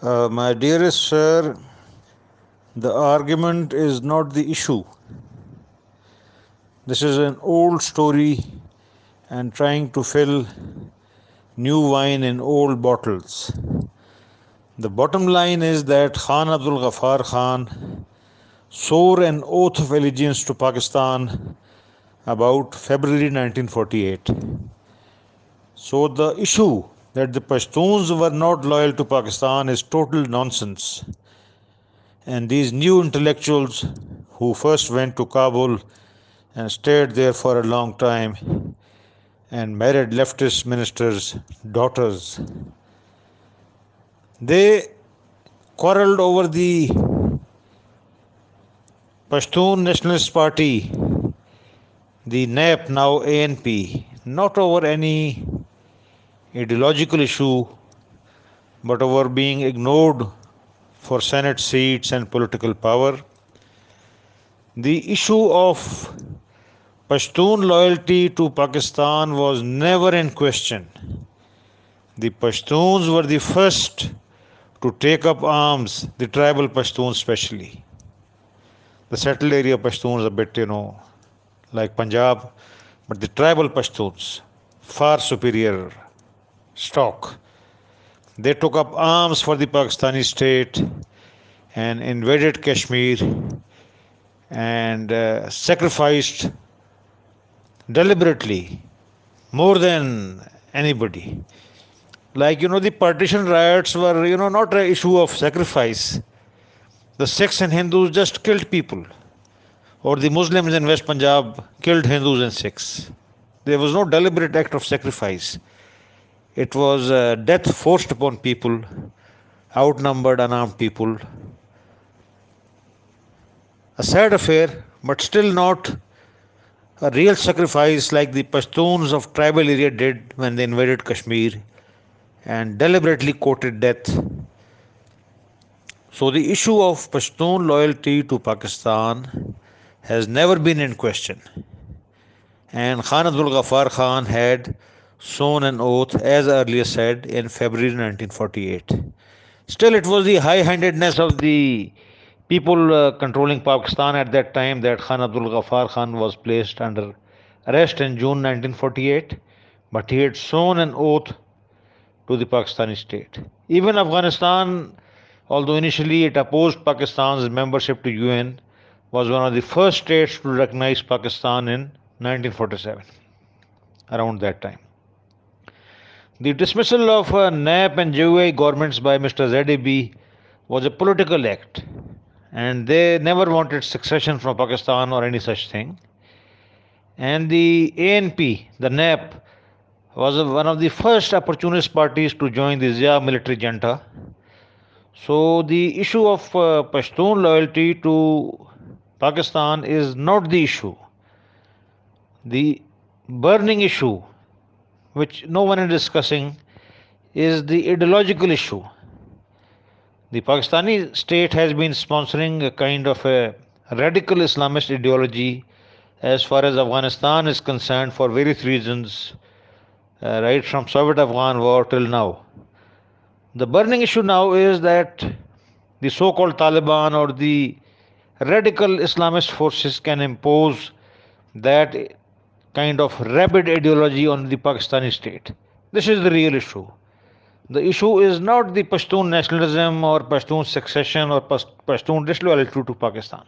Uh, my dearest sir, the argument is not the issue. This is an old story and trying to fill new wine in old bottles. The bottom line is that Khan Abdul Ghaffar Khan swore an oath of allegiance to Pakistan about February 1948. So the issue that the Pashtuns were not loyal to Pakistan is total nonsense. And these new intellectuals who first went to Kabul and stayed there for a long time and married leftist ministers' daughters, they quarreled over the Pashtun Nationalist Party, the NAP, now ANP, not over any ideological issue, but over being ignored for Senate seats and political power. The issue of Pashtun loyalty to Pakistan was never in question. The Pashtuns were the first to take up arms, the tribal Pashtuns especially. The settled area Pashtuns a bit, you know, like Punjab, but the tribal Pashtuns, far superior stock. They took up arms for the Pakistani state and invaded Kashmir and uh, sacrificed deliberately more than anybody. Like, you know, the partition riots were, you know, not an issue of sacrifice. The Sikhs and Hindus just killed people. Or the Muslims in West Punjab killed Hindus and Sikhs. There was no deliberate act of sacrifice. It was uh, death forced upon people, outnumbered, unarmed people. A sad affair, but still not a real sacrifice like the Pashtuns of tribal area did when they invaded Kashmir and deliberately courted death. So the issue of Pashtun loyalty to Pakistan has never been in question. And Khan Abdul Ghaffar Khan had sworn an oath, as earlier said, in February 1948. Still, it was the high handedness of the people uh, controlling Pakistan at that time that Khan Abdul Ghaffar Khan was placed under arrest in June 1948, but he had sworn an oath to the Pakistani state. Even Afghanistan, although initially it opposed Pakistan's membership to UN, was one of the first states to recognize Pakistan in 1947, around that time. The dismissal of uh, NAP and JOI governments by Mr. ZAB was a political act, and they never wanted succession from Pakistan or any such thing. And the ANP, the NAP, was one of the first opportunist parties to join the Zia military junta. So the issue of uh, Pashtun loyalty to Pakistan is not the issue. The burning issue which no one is discussing, is the ideological issue. The Pakistani state has been sponsoring a kind of a radical Islamist ideology as far as Afghanistan is concerned for various reasons, uh, right from Soviet Afghan war till now. The burning issue now is that the so called Taliban or the radical Islamist forces can impose that kind of rabid ideology on the Pakistani state. This is the real issue. The issue is not the Pashtun nationalism or Pashtun succession or Pashtun disloyalty to Pakistan.